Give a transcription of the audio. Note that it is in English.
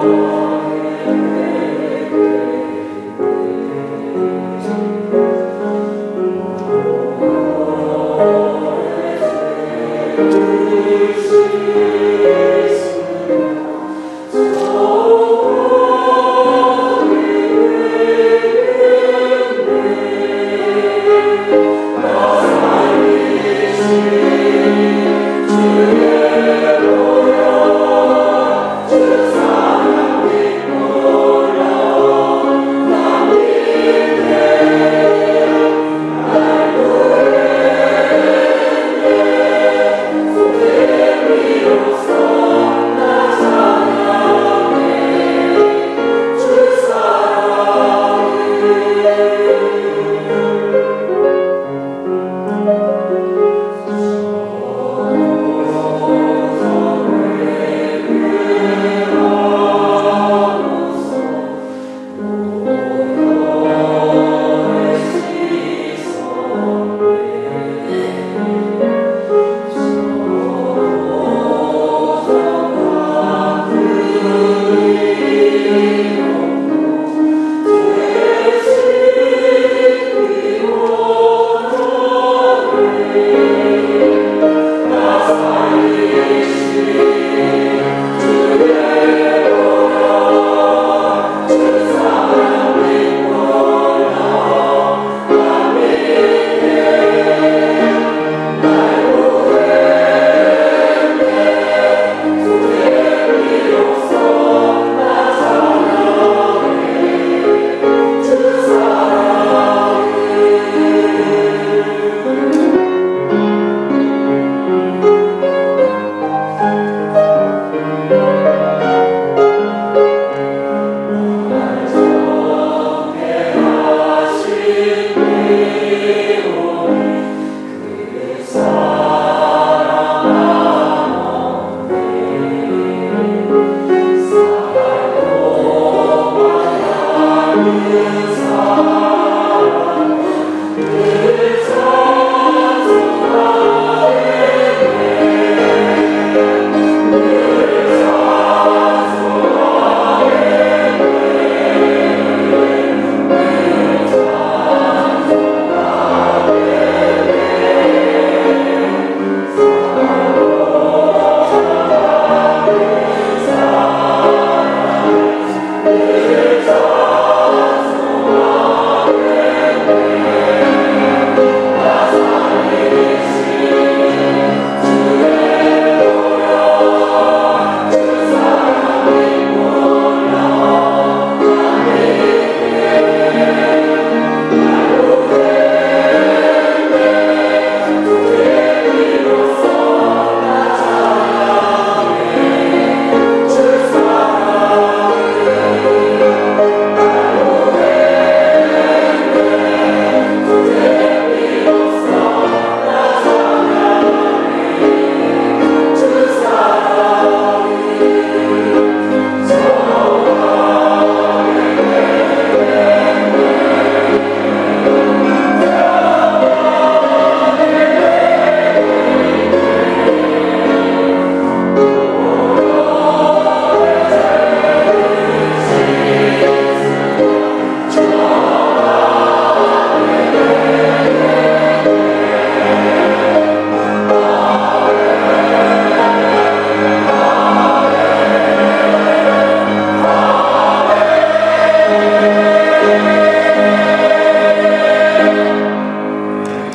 Deus. Amen.